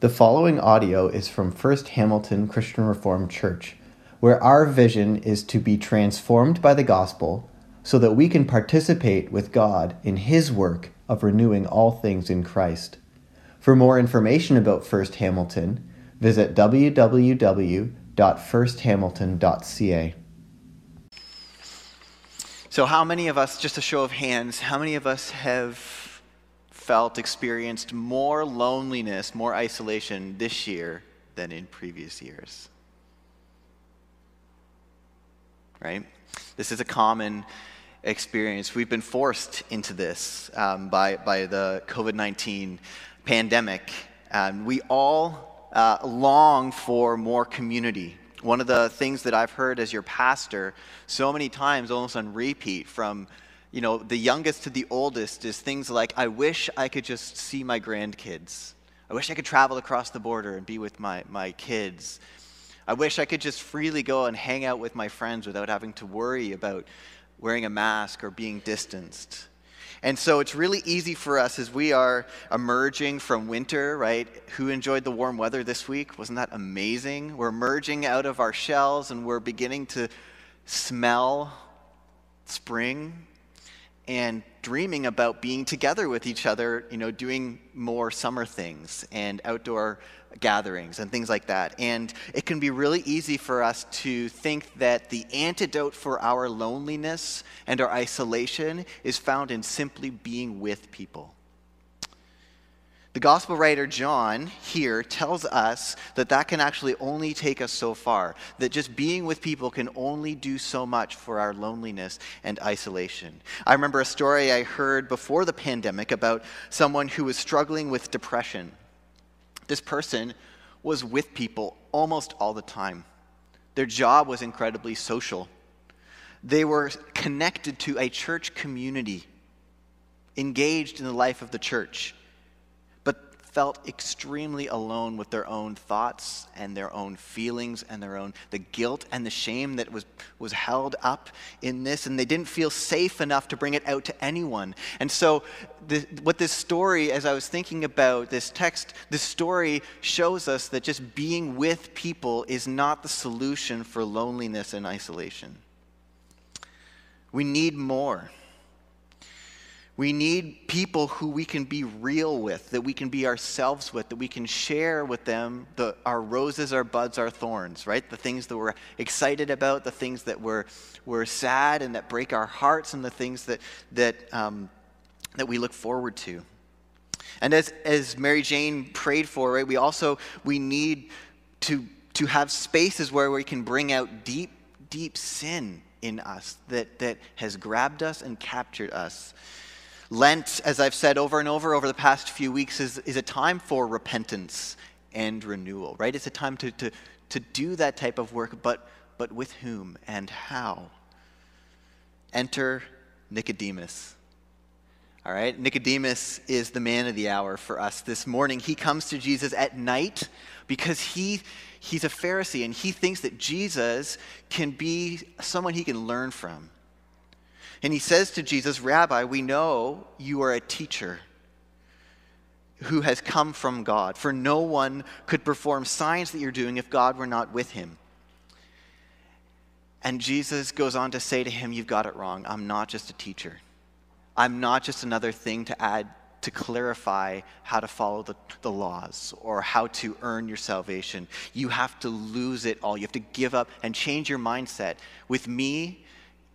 The following audio is from First Hamilton Christian Reformed Church, where our vision is to be transformed by the gospel so that we can participate with God in His work of renewing all things in Christ. For more information about First Hamilton, visit www.firsthamilton.ca. So, how many of us, just a show of hands, how many of us have felt, experienced more loneliness, more isolation this year than in previous years. Right? This is a common experience. We've been forced into this um, by, by the COVID 19 pandemic. Um, we all uh, long for more community. One of the things that I've heard as your pastor so many times, almost on repeat, from you know, the youngest to the oldest is things like, I wish I could just see my grandkids. I wish I could travel across the border and be with my, my kids. I wish I could just freely go and hang out with my friends without having to worry about wearing a mask or being distanced. And so it's really easy for us as we are emerging from winter, right? Who enjoyed the warm weather this week? Wasn't that amazing? We're emerging out of our shells and we're beginning to smell spring and dreaming about being together with each other, you know, doing more summer things and outdoor gatherings and things like that. And it can be really easy for us to think that the antidote for our loneliness and our isolation is found in simply being with people. The gospel writer John here tells us that that can actually only take us so far, that just being with people can only do so much for our loneliness and isolation. I remember a story I heard before the pandemic about someone who was struggling with depression. This person was with people almost all the time. Their job was incredibly social. They were connected to a church community, engaged in the life of the church felt extremely alone with their own thoughts and their own feelings and their own the guilt and the shame that was was held up in this and they didn't feel safe enough to bring it out to anyone. And so the, what this story as i was thinking about this text this story shows us that just being with people is not the solution for loneliness and isolation. We need more we need people who we can be real with, that we can be ourselves with, that we can share with them the, our roses, our buds, our thorns, right? The things that we're excited about, the things that we're, we're sad and that break our hearts, and the things that, that, um, that we look forward to. And as, as Mary Jane prayed for, right, we also we need to, to have spaces where we can bring out deep, deep sin in us that, that has grabbed us and captured us. Lent, as I've said over and over over the past few weeks, is, is a time for repentance and renewal, right? It's a time to, to, to do that type of work, but, but with whom and how? Enter Nicodemus. All right, Nicodemus is the man of the hour for us this morning. He comes to Jesus at night because he, he's a Pharisee and he thinks that Jesus can be someone he can learn from. And he says to Jesus, Rabbi, we know you are a teacher who has come from God, for no one could perform signs that you're doing if God were not with him. And Jesus goes on to say to him, You've got it wrong. I'm not just a teacher. I'm not just another thing to add to clarify how to follow the, the laws or how to earn your salvation. You have to lose it all. You have to give up and change your mindset. With me,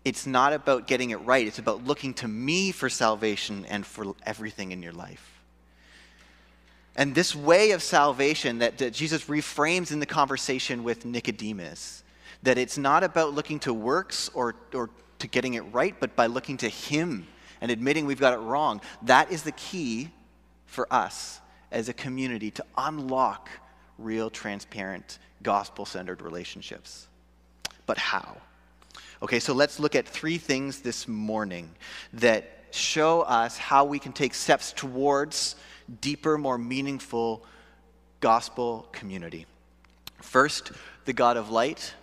it's not about getting it right, it's about looking to me for salvation and for everything in your life. And this way of salvation that, that, Jesus reframes in the conversation with Nicodemus, that it's not about looking to works or, or to getting it right, but by looking to Him and admitting we've got it wrong, that is the key for us as a community to unlock real, transparent, gospel centered relationships. But how? Okay, so let's look at three things this morning that show us how we can take steps towards deeper, more meaningful gospel community. First, the God of light.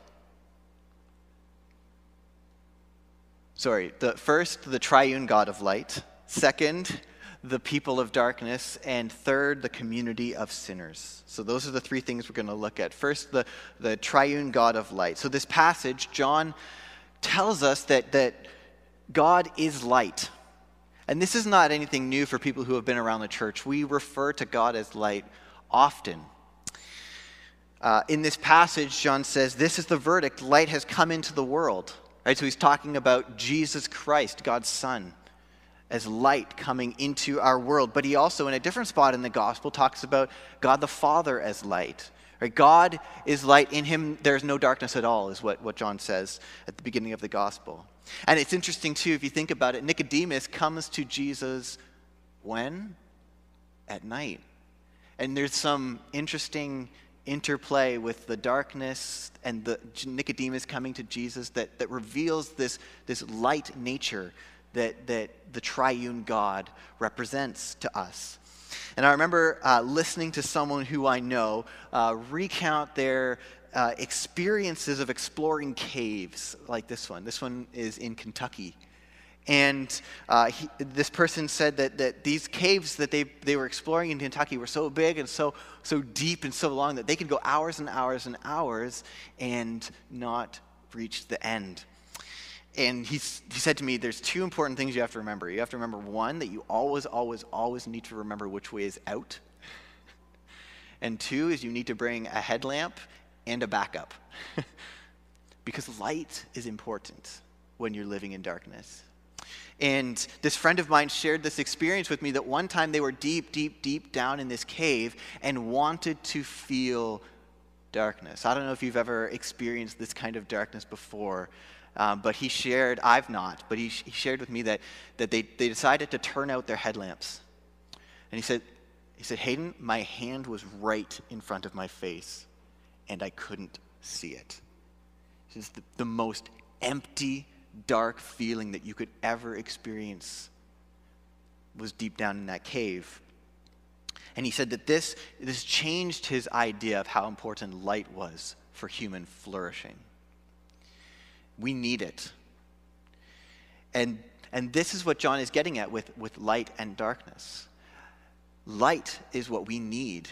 Sorry, the first, the triune God of light. Second, the people of darkness, and third, the community of sinners. So, those are the three things we're going to look at. First, the, the triune God of light. So, this passage, John tells us that, that God is light. And this is not anything new for people who have been around the church. We refer to God as light often. Uh, in this passage, John says, This is the verdict light has come into the world. Right? So he's talking about Jesus Christ, God's Son as light coming into our world. But he also, in a different spot in the gospel, talks about God the Father as light. Right? God is light. In him, there's no darkness at all, is what, what John says at the beginning of the gospel. And it's interesting, too, if you think about it, Nicodemus comes to Jesus when? At night. And there's some interesting interplay with the darkness and the Nicodemus coming to Jesus that, that reveals this, this light nature that, that the triune God represents to us. And I remember uh, listening to someone who I know uh, recount their uh, experiences of exploring caves like this one. This one is in Kentucky. And uh, he, this person said that, that these caves that they, they were exploring in Kentucky were so big and so, so deep and so long that they could go hours and hours and hours and not reach the end and he, he said to me, There's two important things you have to remember. You have to remember one, that you always, always, always need to remember which way is out. and two is you need to bring a headlamp and a backup. because light is important when you're living in darkness. And this friend of mine shared this experience with me that one time they were deep, deep, deep down in this cave and wanted to feel darkness. I don't know if you've ever experienced this kind of darkness before, um, but he shared, I've not, but he, he shared with me that, that they, they decided to turn out their headlamps. And he said, he said, Hayden, my hand was right in front of my face, and I couldn't see it. It's the, the most empty, dark feeling that you could ever experience was deep down in that cave. And he said that this, this changed his idea of how important light was for human flourishing. We need it. And, and this is what John is getting at with, with light and darkness. Light is what we need.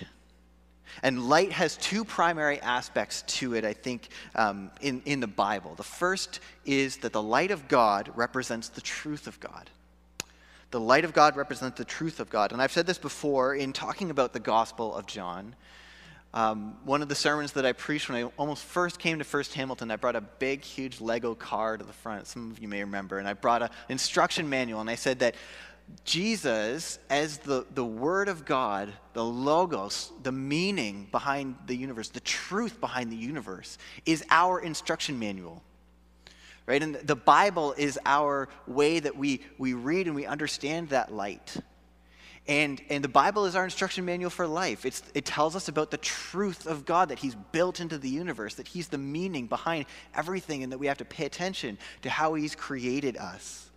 And light has two primary aspects to it, I think, um, in, in the Bible. The first is that the light of God represents the truth of God. The light of God represents the truth of God. And I've said this before in talking about the Gospel of John. Um, one of the sermons that I preached when I almost first came to First Hamilton, I brought a big, huge Lego car to the front. Some of you may remember. And I brought an instruction manual, and I said that Jesus, as the, the Word of God, the Logos, the meaning behind the universe, the truth behind the universe, is our instruction manual. Right? And the Bible is our way that we, we read and we understand that light. And, and the Bible is our instruction manual for life. It's, it tells us about the truth of God, that He's built into the universe, that He's the meaning behind everything, and that we have to pay attention to how He's created us.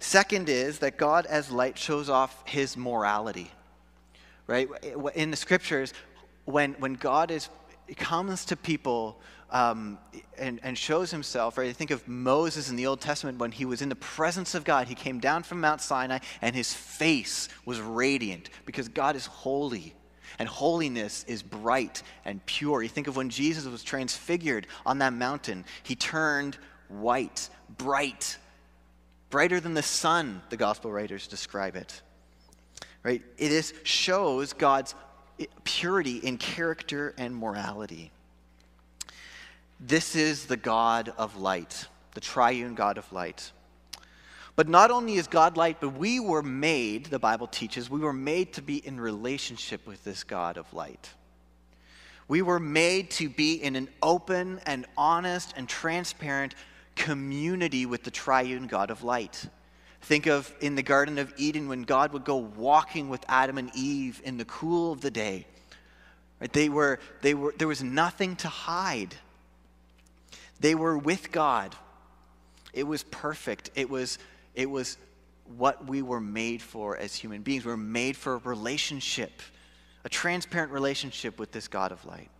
Second is that God as light shows off His morality. Right? In the scriptures, when, when God is, comes to people um, and, and shows himself, right? I think of Moses in the Old Testament when he was in the presence of God. He came down from Mount Sinai and his face was radiant because God is holy and holiness is bright and pure. You think of when Jesus was transfigured on that mountain, he turned white, bright, brighter than the sun, the gospel writers describe it. Right? It is, shows God's purity in character and morality. This is the God of light, the triune God of light. But not only is God light, but we were made, the Bible teaches, we were made to be in relationship with this God of light. We were made to be in an open and honest and transparent community with the triune God of light. Think of in the Garden of Eden when God would go walking with Adam and Eve in the cool of the day. Right? They were, they were, there was nothing to hide. They were with God. It was perfect. It was, it was what we were made for as human beings. We were made for a relationship, a transparent relationship with this God of light.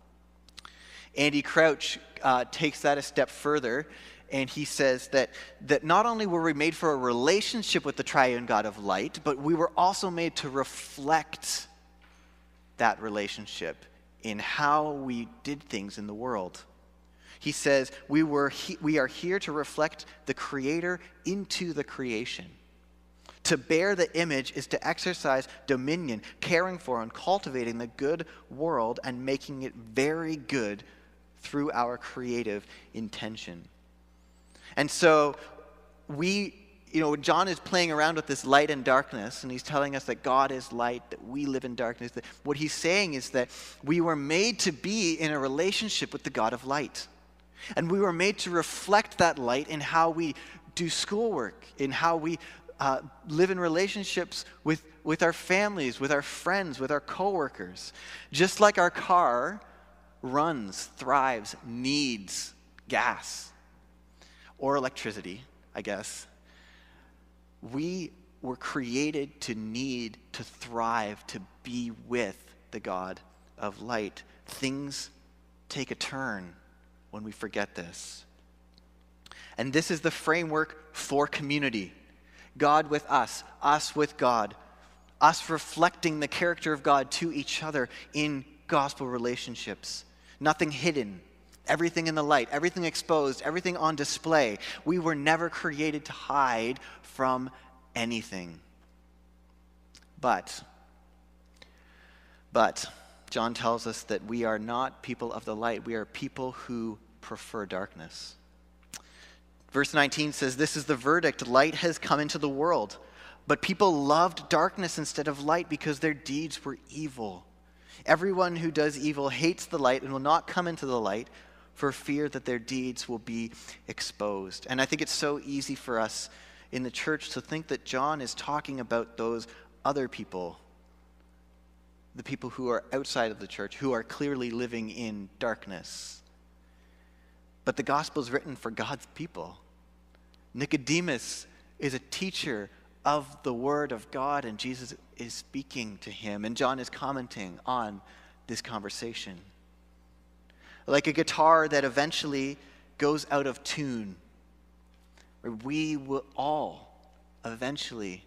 Andy Crouch uh, takes that a step further and he says that, that not only were we made for a relationship with the triune God of light, but we were also made to reflect that relationship in how we did things in the world. He says, we, were he, we are here to reflect the Creator into the creation. To bear the image is to exercise dominion, caring for and cultivating the good world and making it very good through our creative intention. And so we, you know, John is playing around with this light and darkness, and he's telling us that God is light, that we live in darkness. That what he's saying is that we were made to be in a relationship with the God of light. And we were made to reflect that light in how we do schoolwork, in how we uh, live in relationships with, with our families, with our friends, with our coworkers. Just like our car runs, thrives, needs gas or electricity, I guess. We were created to need, to thrive, to be with the God of light. Things take a turn when we forget this. And this is the framework for community God with us, us with God, us reflecting the character of God to each other in gospel relationships. Nothing hidden, everything in the light, everything exposed, everything on display. We were never created to hide from anything. But, but, John tells us that we are not people of the light, we are people who prefer darkness. Verse 19 says, This is the verdict light has come into the world, but people loved darkness instead of light because their deeds were evil. Everyone who does evil hates the light and will not come into the light for fear that their deeds will be exposed. And I think it's so easy for us in the church to think that John is talking about those other people, the people who are outside of the church, who are clearly living in darkness. But the gospel is written for God's people. Nicodemus is a teacher of the word of God, and Jesus is speaking to him, and John is commenting on this conversation. Like a guitar that eventually goes out of tune, we will all eventually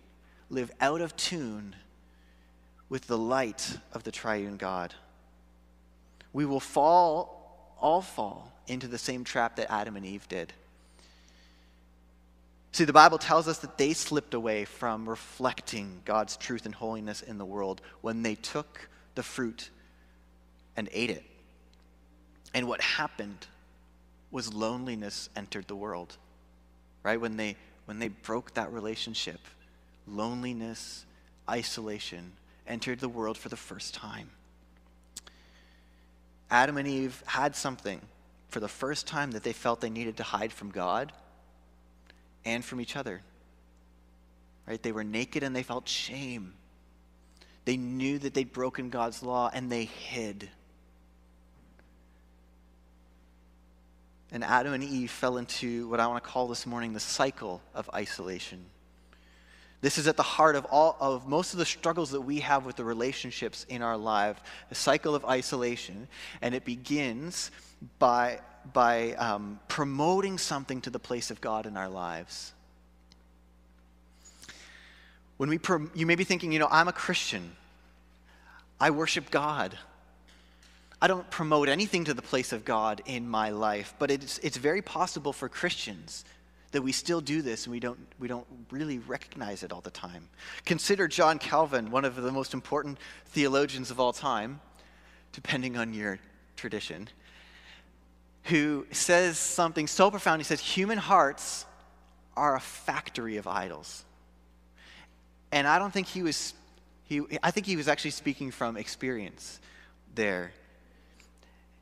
live out of tune with the light of the triune God. We will fall, all fall, into the same trap that Adam and Eve did. See, the Bible tells us that they slipped away from reflecting God's truth and holiness in the world when they took the fruit and ate it. And what happened was loneliness entered the world. Right? When they when they broke that relationship, loneliness, isolation entered the world for the first time. Adam and Eve had something for the first time that they felt they needed to hide from God and from each other. Right? They were naked and they felt shame. They knew that they'd broken God's law and they hid. And Adam and Eve fell into what I want to call this morning the cycle of isolation. This is at the heart of all of most of the struggles that we have with the relationships in our life, a cycle of isolation, and it begins by by um, promoting something to the place of God in our lives. When we, you may be thinking, you know, I'm a Christian. I worship God. I don't promote anything to the place of God in my life, but it's, it's very possible for Christians that we still do this and we don't, we don't really recognize it all the time. Consider John Calvin, one of the most important theologians of all time, depending on your tradition who says something so profound. He says, Human hearts are a factory of idols. And I don't think he was, he, I think he was actually speaking from experience there.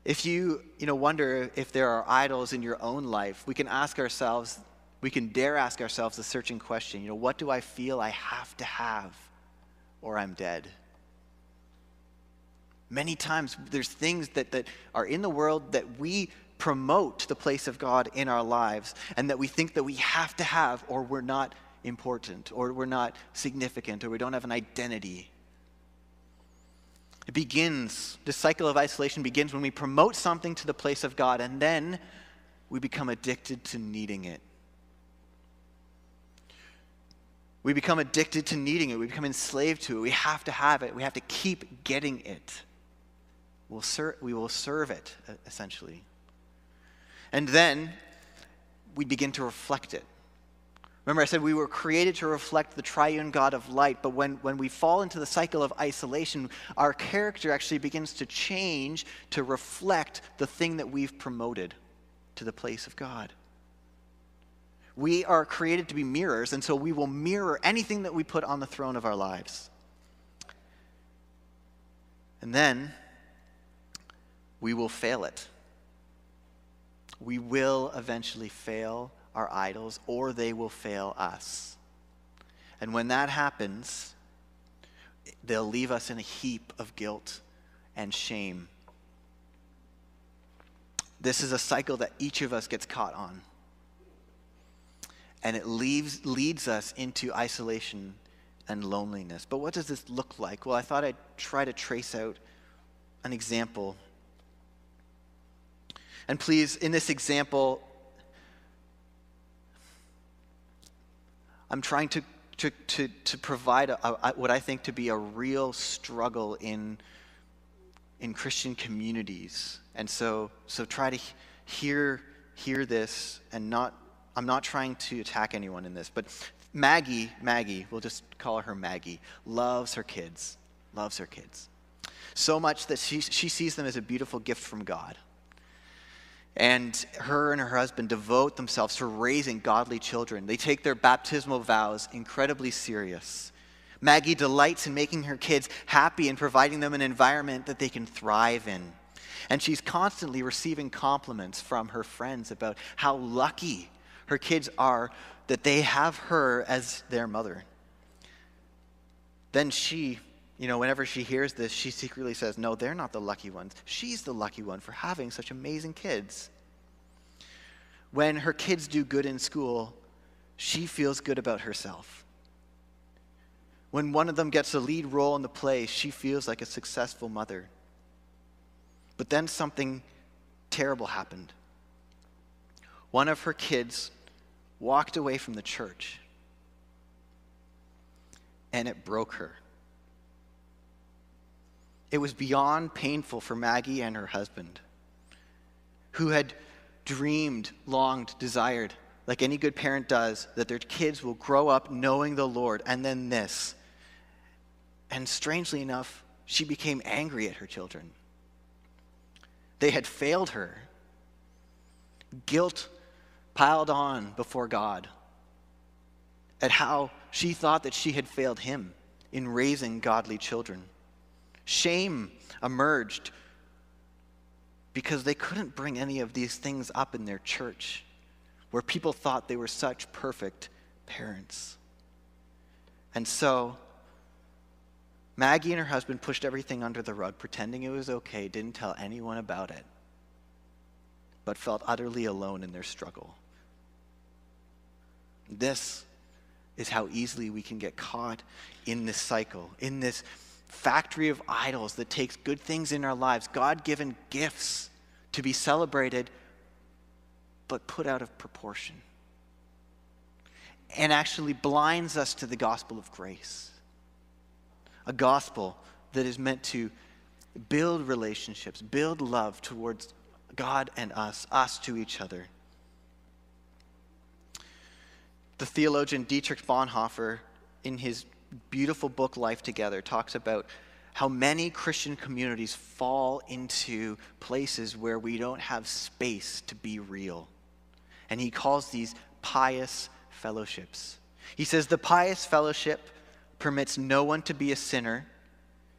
If you, you know, wonder if there are idols in your own life, we can ask ourselves, we can dare ask ourselves the searching question, you know, what do I feel I have to have or I'm dead? Many times there's things that, that are in the world that we promote the place of God in our lives and that we think that we have to have or we're not important or we're not significant or we don't have an identity. It begins, this cycle of isolation begins when we promote something to the place of God and then we become addicted to needing it. We become addicted to needing it. We become enslaved to it. We have to have it. We have to keep getting it. We'll ser- we will serve it, essentially. And then we begin to reflect it. Remember, I said we were created to reflect the triune God of light, but when, when we fall into the cycle of isolation, our character actually begins to change to reflect the thing that we've promoted to the place of God. We are created to be mirrors, and so we will mirror anything that we put on the throne of our lives. And then we will fail it. We will eventually fail our idols, or they will fail us. And when that happens, they'll leave us in a heap of guilt and shame. This is a cycle that each of us gets caught on. And it leaves, leads us into isolation and loneliness. But what does this look like? Well, I thought I'd try to trace out an example. And please, in this example, I'm trying to, to, to, to provide a, a, what I think to be a real struggle in, in Christian communities. And so, so try to hear, hear this and not, I'm not trying to attack anyone in this, but Maggie, Maggie, we'll just call her Maggie, loves her kids, loves her kids. So much that she, she sees them as a beautiful gift from God. And her and her husband devote themselves to raising godly children. They take their baptismal vows incredibly serious. Maggie delights in making her kids happy and providing them an environment that they can thrive in. And she's constantly receiving compliments from her friends about how lucky her kids are that they have her as their mother. Then she, you know, whenever she hears this, she secretly says, No, they're not the lucky ones. She's the lucky one for having such amazing kids. When her kids do good in school, she feels good about herself. When one of them gets a lead role in the play, she feels like a successful mother. But then something terrible happened. One of her kids walked away from the church, and it broke her. It was beyond painful for Maggie and her husband, who had dreamed, longed, desired, like any good parent does, that their kids will grow up knowing the Lord, and then this. And strangely enough, she became angry at her children. They had failed her. Guilt piled on before God at how she thought that she had failed him in raising godly children. Shame emerged because they couldn't bring any of these things up in their church where people thought they were such perfect parents. And so, Maggie and her husband pushed everything under the rug, pretending it was okay, didn't tell anyone about it, but felt utterly alone in their struggle. This is how easily we can get caught in this cycle, in this factory of idols that takes good things in our lives, God given gifts to be celebrated, but put out of proportion. And actually blinds us to the gospel of grace. A gospel that is meant to build relationships, build love towards God and us, us to each other. The theologian Dietrich Bonhoeffer, in his beautiful book, Life Together, talks about how many Christian communities fall into places where we don't have space to be real. And he calls these pious fellowships. He says the pious fellowship permits no one to be a sinner,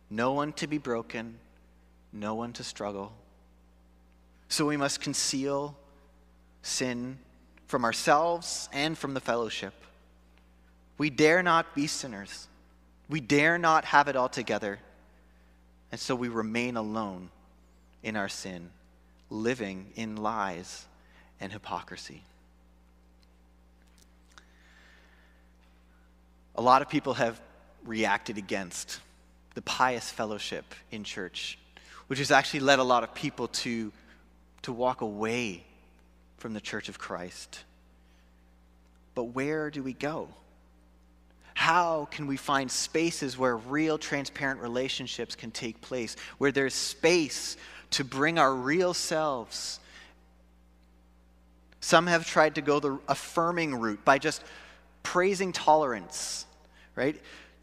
no one to be broken, no one to struggle. So we must conceal sin from ourselves and from the fellowship. We dare not be sinners. We dare not have it all together. And so we remain alone in our sin, living in lies and hypocrisy. A lot of people have reacted against the pious fellowship in church, which has actually led a lot of people to, to walk away from the church of Christ. But where do we go? How can we find spaces where real, transparent relationships can take place, where there's space to bring our real selves? Some have tried to go the affirming route by just praising tolerance, right?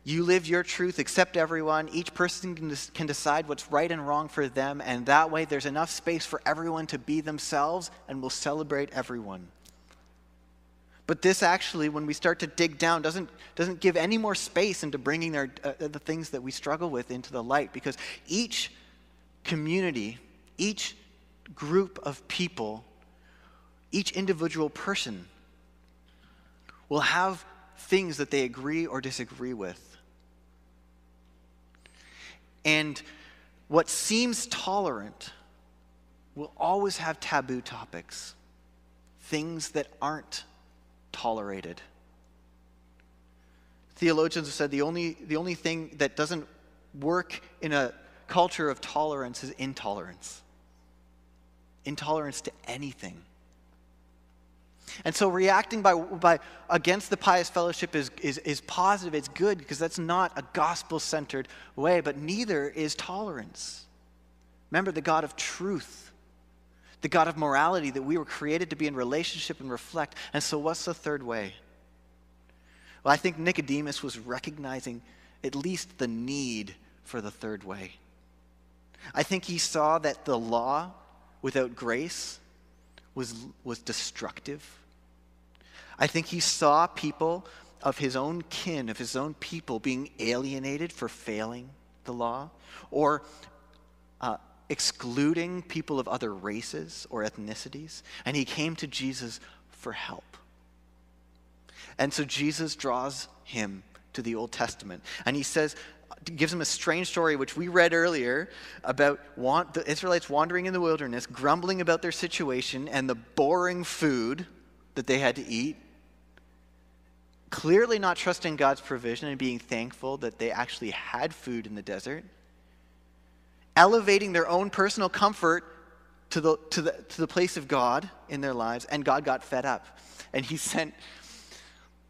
You live your truth, accept everyone. Each person can, can decide what's right and wrong for them, and that way there's enough space for everyone to be themselves, and we'll celebrate everyone. But this actually, when we start to dig down, doesn't, doesn't give any more space into bringing uh, the things that we struggle with into the light because each community, each group of people, each individual person will have things that they agree or disagree with. And what seems tolerant will always have taboo topics, things that aren't tolerated. Theologians have said the only, the only thing that doesn't work in a culture of tolerance is intolerance. Intolerance to anything. And so reacting by, by against the pious fellowship is, is, is positive, it's good, because that's not a gospel centered way, but neither is tolerance. Remember the God of truth the God of morality that we were created to be in relationship and reflect. And so, what's the third way? Well, I think Nicodemus was recognizing at least the need for the third way. I think he saw that the law without grace was, was destructive. I think he saw people of his own kin, of his own people, being alienated for failing the law, or uh, excluding people of other races or ethnicities, and he came to Jesus for help. And so Jesus draws him to the Old Testament, and he says, gives him a strange story, which we read earlier, about want, the Israelites wandering in the wilderness, grumbling about their situation and the boring food that they had to eat, clearly not trusting God's provision and being thankful that they actually had food in the desert elevating their own personal comfort to the, to the, to the place of God in their lives, and God got fed up. And he sent,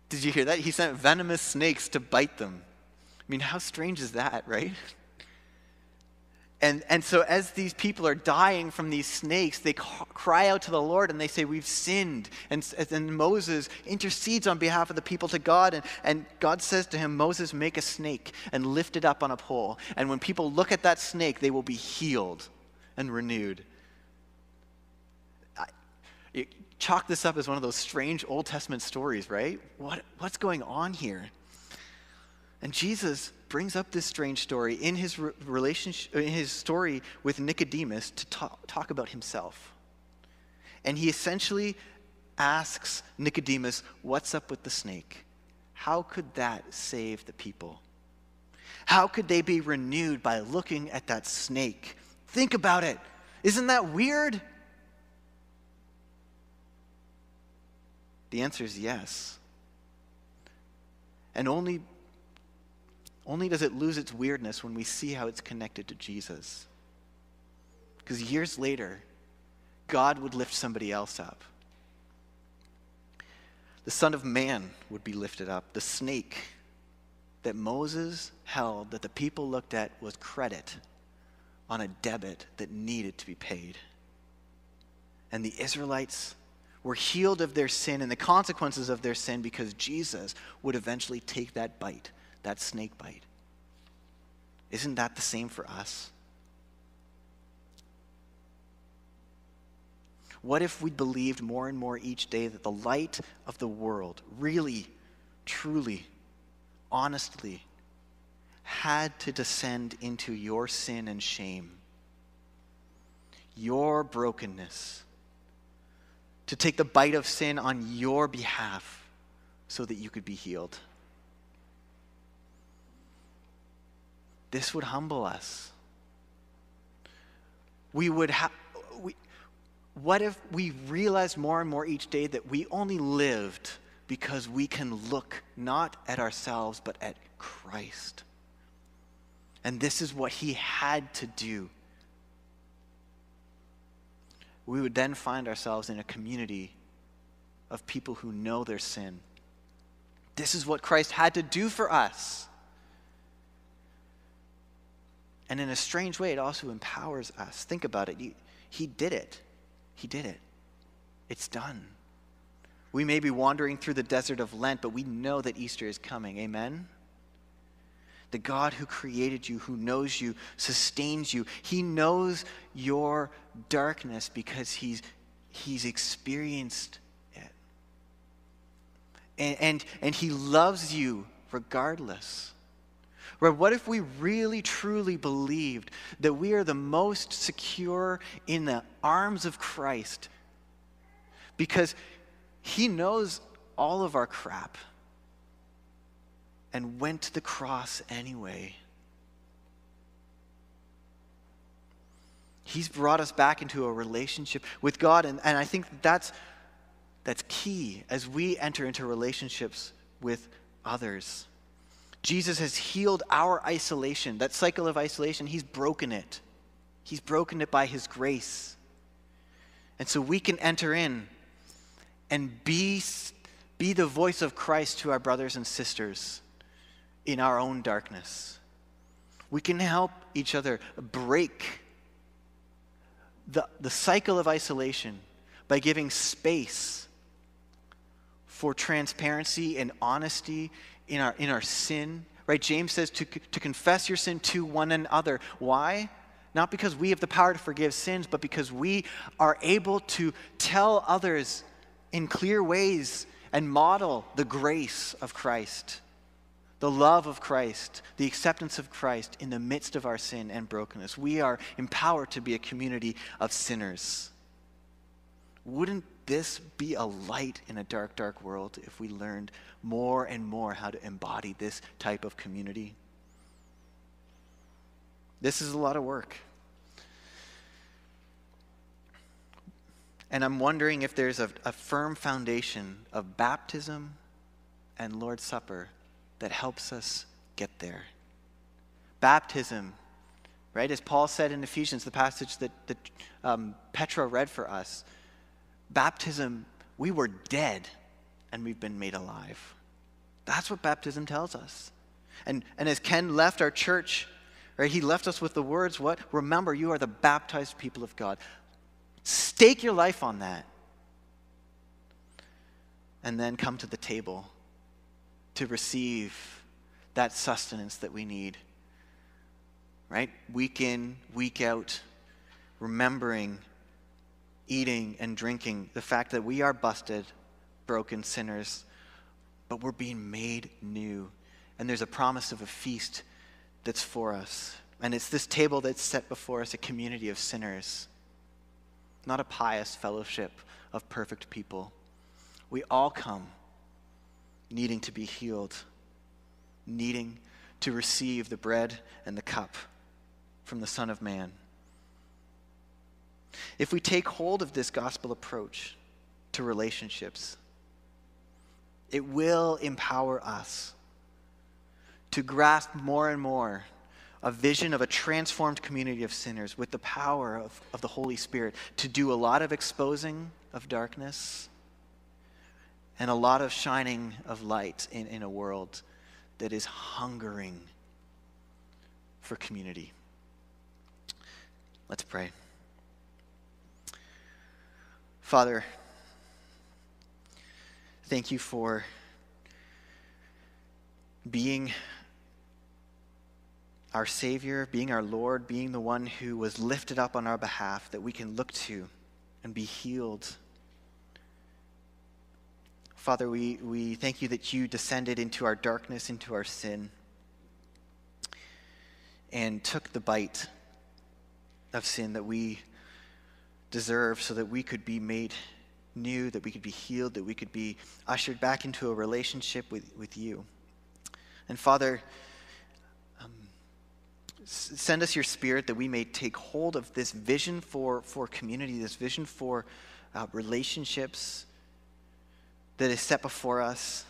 did you hear that? He sent venomous snakes to bite them. I mean, how strange is that, right? And, and so, as these people are dying from these snakes, they cry out to the Lord and they say, We've sinned. And, and Moses intercedes on behalf of the people to God. And, and God says to him, Moses, make a snake and lift it up on a pole. And when people look at that snake, they will be healed and renewed. I, chalk this up as one of those strange Old Testament stories, right? What, what's going on here? And Jesus brings up this strange story in his relationship, uh, in his story with Nicodemus to talk, talk about himself. And he essentially asks Nicodemus, What's up with the snake? How could that save the people? How could they be renewed by looking at that snake? Think about it. Isn't that weird? The answer is yes. And only only does it lose its weirdness when we see how it's connected to Jesus. Because years later, God would lift somebody else up. The Son of Man would be lifted up. The snake that Moses held, that the people looked at, was credit on a debit that needed to be paid. And the Israelites were healed of their sin and the consequences of their sin because Jesus would eventually take that bite that snake bite. Isn't that the same for us? What if we believed more and more each day that the light of the world really, truly, honestly had to descend into your sin and shame, your brokenness, to take the bite of sin on your behalf so that you could be healed? This would humble us. We would have, what if we realized more and more each day that we only lived because we can look not at ourselves, but at Christ? And this is what he had to do. we would then find ourselves in a community of people who know their sin. This is what Christ had to do for us. And in a strange way, it also empowers us. Think about it. He, he did it. He did it. It's done. We may be wandering through the desert of Lent, but we know that Easter is coming. Amen? The God who created you, who knows you, sustains you. He knows your darkness because he's, he's experienced it. And, and, and he loves you regardless. Right? What if we really truly believed that we are the most secure in the arms of Christ because he knows all of our crap and went to the cross anyway. He's brought us back into a relationship with God, and, and I think that's, that's key as we enter into relationships with others. Jesus has healed our isolation, that cycle of isolation, He's broken it. He's broken it by His grace. And so we can enter in and be, be the voice of Christ to our brothers and sisters in our own darkness. We can help each other break the, the cycle of isolation by giving space for transparency and honesty in our, in our sin. Right? James says to, to confess your sin to one another. Why? Not because we have the power to forgive sins, but because we are able to tell others in clear ways and model the grace of Christ, the love of Christ, the acceptance of Christ in the midst of our sin and brokenness. We are empowered to be a community of sinners. Wouldn't this be a light in a dark, dark world if we learned more and more how to embody this type of community? This is a lot of work. And I'm wondering if there's a, a firm foundation of baptism and Lord's Supper that helps us get there. Baptism, right? As Paul said in Ephesians, the passage that, that um, Petra read for us, baptism, we were dead and we've been made alive. That's what baptism tells us. And, and as Ken left our church, right, he left us with the words, what? Remember, you are the baptized people of God. Stake your life on that. And then come to the table to receive that sustenance that we need. Right? Week in, week out, remembering, eating, and drinking the fact that we are busted, broken sinners, but we're being made new. And there's a promise of a feast that's for us. And it's this table that's set before us, a community of sinners not a pious fellowship of perfect people. We all come needing to be healed, needing to receive the bread and the cup from the Son of Man. If we take hold of this gospel approach to relationships, it will empower us to grasp more and more a vision of a transformed community of sinners with the power of, of the Holy Spirit to do a lot of exposing of darkness and a lot of shining of light in, in a world that is hungering for community. Let's pray. Father, thank you for being our Savior, being our Lord, being the one who was lifted up on our behalf that we can look to and be healed. Father, we, we thank you that you descended into our darkness, into our sin, and took the bite of sin that we deserve so that we could be made new, that we could be healed, that we could be ushered back into a relationship with, with you. And Father, Send us your spirit that we may take hold of this vision for, for community, this vision for uh, relationships that is set before us.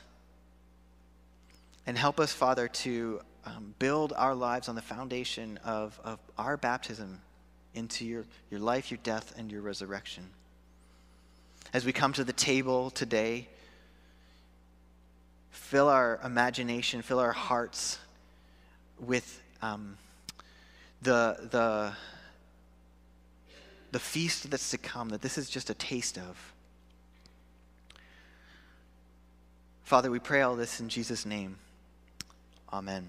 And help us, Father, to um, build our lives on the foundation of, of our baptism into your, your life, your death, and your resurrection. As we come to the table today, fill our imagination, fill our hearts with um, the, the, the feast that's to come, that this is just a taste of. Father, we pray all this in Jesus' name. Amen.